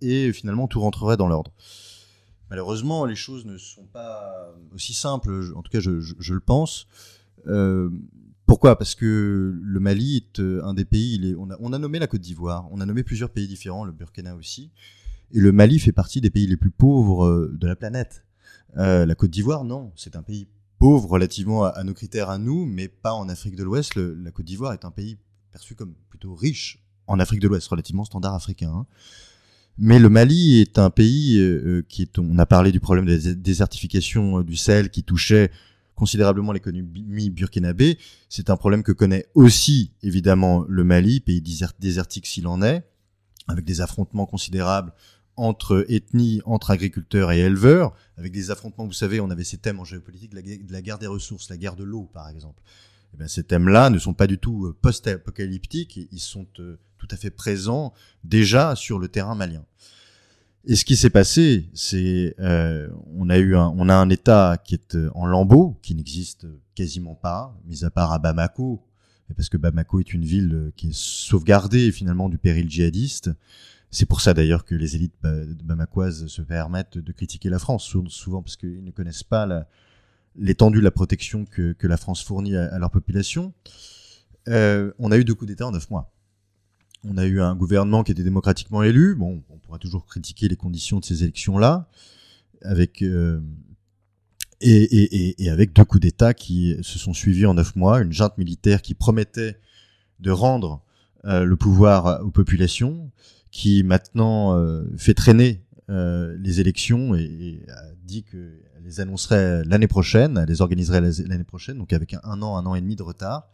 et finalement tout rentrerait dans l'ordre. Malheureusement, les choses ne sont pas aussi simples, en tout cas je, le pense. Euh, pourquoi? Parce que le Mali est euh, un des pays. On, a, nommé la Côte d'Ivoire, on a nommé plusieurs pays différents, le Burkina aussi, et le Mali fait partie des pays les plus pauvres euh, de la planète. Euh, la Côte d'Ivoire, non, c'est un pays pauvre relativement à, nos critères à nous, mais pas en Afrique de l'Ouest. La Côte d'Ivoire est un pays perçu comme plutôt riche en Afrique de l'Ouest, relativement standard africain. Hein. Mais le Mali est un pays euh, qui est, on a parlé du problème de la désertification du Sahel qui touchait considérablement l'économie burkinabé. C'est un problème que connaît aussi évidemment le Mali, pays désertique s'il en est, avec des affrontements considérables entre ethnies, entre agriculteurs et éleveurs, avec des affrontements, vous savez, on avait ces thèmes en géopolitique, la, guerre des ressources, la guerre de l'eau par exemple. Eh bien, ces thèmes-là ne sont pas du tout euh, post-apocalyptiques, ils sont euh, tout à fait présents déjà sur le terrain malien. Et ce qui s'est passé, c'est euh, on a eu un, on a un État qui est euh, en lambeaux, qui n'existe quasiment pas, mis à part à Bamako, parce que Bamako est une ville qui est sauvegardée finalement du péril djihadiste. C'est pour ça d'ailleurs que les élites bamakoises se permettent de critiquer la France, souvent parce qu'ils ne connaissent pas l'étendue de la protection que, la France fournit à, leur population. Euh, on a eu deux coups d'État en neuf mois on a eu un gouvernement qui était démocratiquement élu. Bon, on pourra toujours critiquer les conditions de ces élections-là, avec euh, et, avec deux coups d'État qui se sont suivis en neuf mois, une junte militaire qui promettait de rendre euh, le pouvoir aux populations, qui maintenant euh, fait traîner euh, les élections et, a dit qu'elle les annoncerait l'année prochaine, elle les organiserait l'année prochaine, donc avec un, an, un an et demi de retard.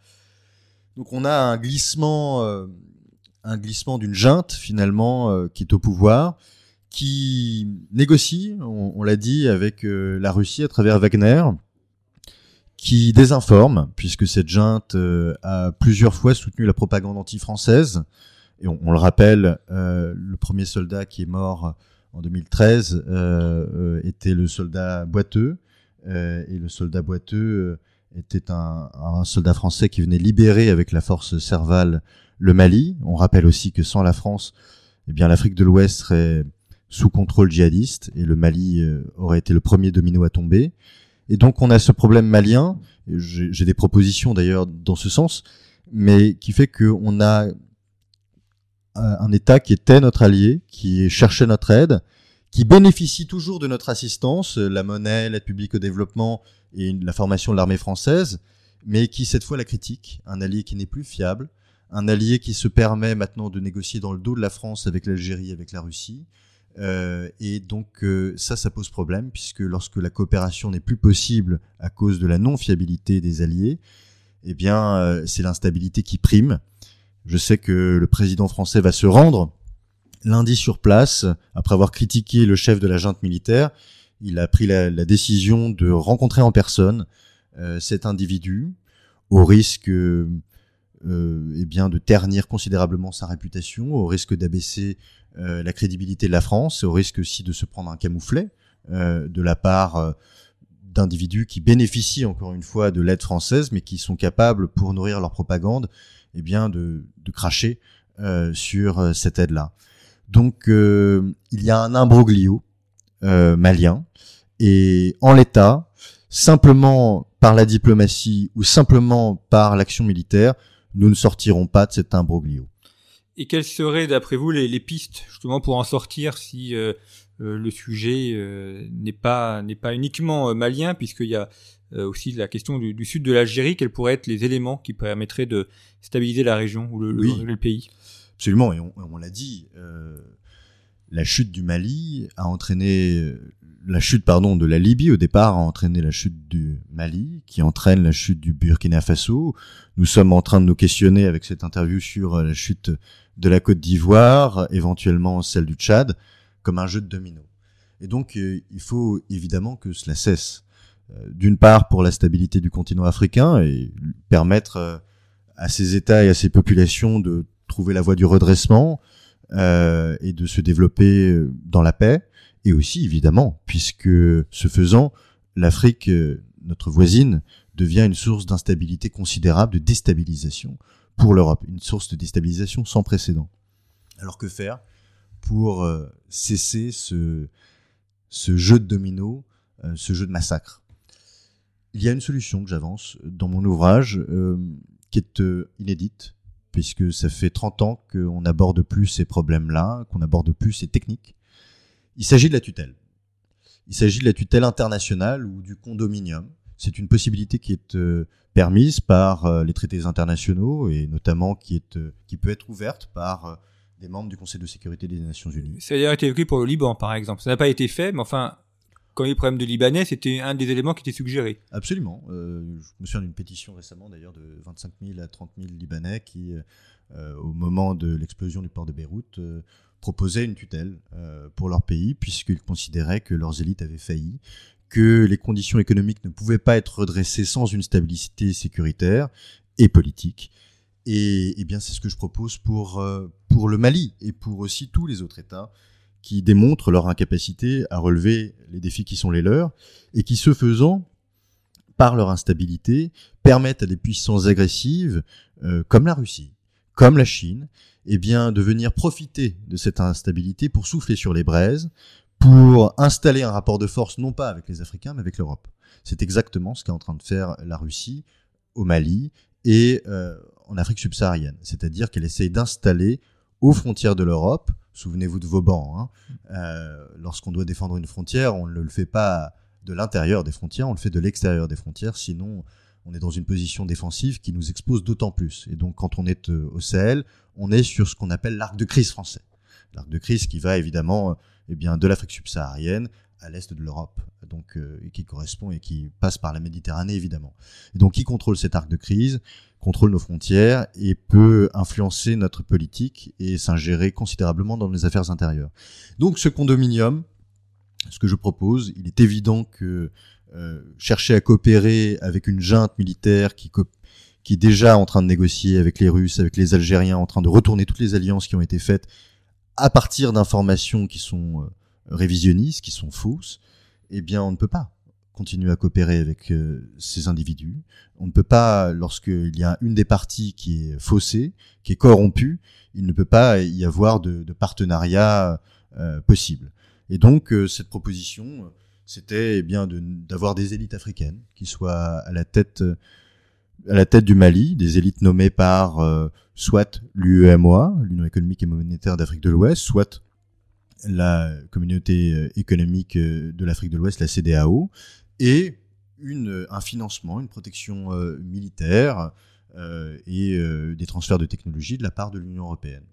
Donc on a un glissement, euh, un glissement d'une junte finalement qui est au pouvoir, qui négocie, on, l'a dit, avec la Russie à travers Wagner, qui désinforme, puisque cette junte a plusieurs fois soutenu la propagande anti-française. Et on, on, le rappelle, euh, le premier soldat qui est mort en 2013 euh, était le soldat Boiteux, et le soldat Boiteux était un, un, soldat français qui venait libérer avec la force Serval le Mali. On rappelle aussi que sans la France, eh bien l'Afrique de l'Ouest serait sous contrôle djihadiste et le Mali euh, aurait été le premier domino à tomber. Et donc on a ce problème malien, j'ai des propositions d'ailleurs dans ce sens, mais qui fait qu'on a un État qui était notre allié, qui cherchait notre aide, qui bénéficie toujours de notre assistance, la monnaie, l'aide publique au développement et la formation de l'armée française, mais qui cette fois la critique, un allié qui n'est plus fiable, un allié qui se permet maintenant de négocier dans le dos de la France avec l'Algérie, avec la Russie, euh, et donc euh, ça, ça pose problème puisque lorsque la coopération n'est plus possible à cause de la non-fiabilité des alliés, eh bien euh, c'est l'instabilité qui prime. Je sais que le président français va se rendre lundi sur place après avoir critiqué le chef de la junte militaire. Il a pris la, décision de rencontrer en personne cet individu au risque euh, eh de ternir considérablement sa réputation, au risque d'abaisser euh, la crédibilité de la France, au risque aussi de se prendre un camouflet euh, de la part euh, d'individus qui bénéficient encore une fois de l'aide française, mais qui sont capables, pour nourrir leur propagande, eh bien de, de cracher euh, sur cette aide-là. Donc il y a un imbroglio malien, et en l'état, simplement par la diplomatie ou simplement par l'action militaire, nous ne sortirons pas de cet imbroglio. Et quelles seraient, d'après vous, les, pistes justement pour en sortir si euh, euh, le sujet euh, n'est pas n'est pas uniquement malien, puisqu'il y a aussi la question du, du sud de l'Algérie, quels pourraient être les éléments qui permettraient de stabiliser la région ou le, oui, le, le pays? Absolument, et on, on l'a dit, la chute du Mali a entraîné la chute pardon de la Libye au départ a entraîné la chute du Mali, qui entraîne la chute du Burkina Faso. Nous sommes en train de nous questionner avec cette interview sur la chute de la Côte d'Ivoire, éventuellement celle du Tchad, comme un jeu de domino. Et donc euh, il faut évidemment que cela cesse. Euh, D'une part pour la stabilité du continent africain et permettre euh, à ces États et à ces populations de trouver la voie du redressement euh, et de se développer dans la paix. Et aussi évidemment, puisque ce faisant, l'Afrique, notre voisine, devient une source d'instabilité considérable, de déstabilisation pour l'Europe, une source de déstabilisation sans précédent. Alors que faire pour euh, cesser ce, ce jeu de domino, euh, ce jeu de massacre Il y a une solution que j'avance dans mon ouvrage euh, qui est inédite, puisque ça fait 30 ans qu'on n'aborde plus ces problèmes-là, qu'on n'aborde plus ces techniques il s'agit de la tutelle. Il s'agit de la tutelle internationale ou du condominium. C'est une possibilité qui est euh, permise par euh, les traités internationaux et notamment qui est euh, qui peut être ouverte par euh, des membres du Conseil de sécurité des Nations Unies. Ça a été évoqué pour le Liban, par exemple. Ça n'a pas été fait, mais enfin, quand il y a le problème de Libanais, c'était un des éléments qui était suggéré. Absolument. Euh, je me souviens d'une pétition récemment, d'ailleurs, de 25 000 à 30 000 Libanais qui, euh, au moment de l'explosion du port de Beyrouth, euh, proposaient une tutelle pour leur pays, puisqu'ils considéraient que leurs élites avaient failli, que les conditions économiques ne pouvaient pas être redressées sans une stabilité sécuritaire et politique. Et, et bien, c'est ce que je propose pour, pour le Mali et pour aussi tous les autres États qui démontrent leur incapacité à relever les défis qui sont les leurs et qui, ce faisant, par leur instabilité, permettent à des puissances agressives euh, comme la Russie, comme la Chine, eh bien, de venir profiter de cette instabilité pour souffler sur les braises, pour installer un rapport de force non pas avec les Africains, mais avec l'Europe. C'est exactement ce qu'est en train de faire la Russie au Mali et euh, en Afrique subsaharienne. C'est-à-dire qu'elle essaye d'installer aux frontières de l'Europe. Souvenez-vous de Vauban. Hein. Euh, Lorsqu'on doit défendre une frontière, on ne le fait pas de l'intérieur des frontières, on le fait de l'extérieur des frontières. Sinon, on est dans une position défensive qui nous expose d'autant plus. Et donc, quand on est euh, au Sahel, on est sur ce qu'on appelle l'arc de crise français. L'arc de crise qui va évidemment eh bien, de l'Afrique subsaharienne à l'est de l'Europe, donc euh, qui correspond et qui passe par la Méditerranée évidemment. Et donc, qui contrôle cet arc de crise contrôle nos frontières et peut influencer notre politique et s'ingérer considérablement dans les affaires intérieures. Donc, ce condominium, ce que je propose, il est évident que euh, chercher à coopérer avec une junte militaire qui, qui est déjà en train de négocier avec les Russes, avec les Algériens, en train de retourner toutes les alliances qui ont été faites à partir d'informations qui sont euh, révisionnistes, qui sont fausses, eh bien, on ne peut pas continuer à coopérer avec euh, ces individus. On ne peut pas, lorsqu'il y a une des parties qui est faussée, qui est corrompue, il ne peut pas y avoir de, de partenariat euh, possible. Et donc, euh, cette proposition, c'était eh bien d'avoir des élites africaines qui soient à la tête à la tête du Mali, des élites nommées par soit l'UEMOA, l'Union économique et monétaire d'Afrique de l'Ouest, soit la communauté économique de l'Afrique de l'Ouest, la CDAO, et une, un financement, une protection euh, militaire euh, et euh, des transferts de technologie de la part de l'Union européenne.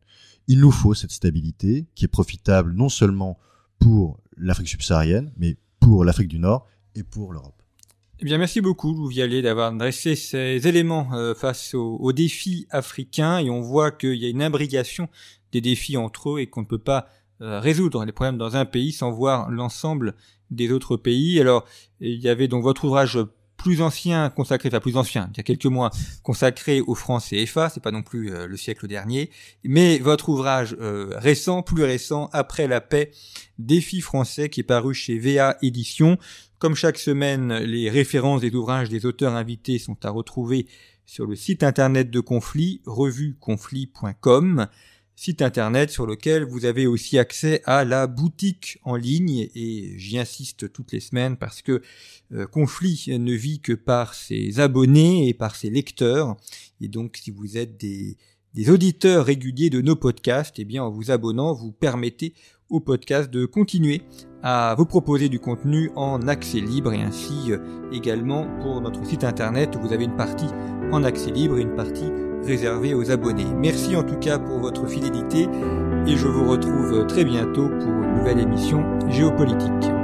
Il nous faut cette stabilité qui est profitable non seulement pour l'Afrique subsaharienne, mais pour l'Afrique du Nord et pour l'Europe. Eh bien, merci beaucoup, Louis Vialet, d'avoir dressé ces éléments face aux, aux, défis africains. Et on voit qu'il y a une imbrication des défis entre eux et qu'on ne peut pas résoudre les problèmes dans un pays sans voir l'ensemble des autres pays. Alors, il y avait donc votre ouvrage plus ancien consacré, enfin plus ancien, il y a quelques mois, consacré aux francs CFA, c'est pas non plus euh, le siècle dernier, mais votre ouvrage euh, récent, plus récent, après la paix, défi français, qui est paru chez VA Éditions. Comme chaque semaine, les références des ouvrages des auteurs invités sont à retrouver sur le site internet de Conflit, revueconflit.com site internet sur lequel vous avez aussi accès à la boutique en ligne. Et j'y insiste toutes les semaines parce que euh, Conflit ne vit que par ses abonnés et par ses lecteurs. Et donc si vous êtes des, auditeurs réguliers de nos podcasts, eh bien en vous abonnant, vous permettez au podcast de continuer à vous proposer du contenu en accès libre. Et ainsi euh, également pour notre site internet vous avez une partie en accès libre et une partie réservé aux abonnés. Merci en tout cas pour votre fidélité et je vous retrouve très bientôt pour une nouvelle émission géopolitique.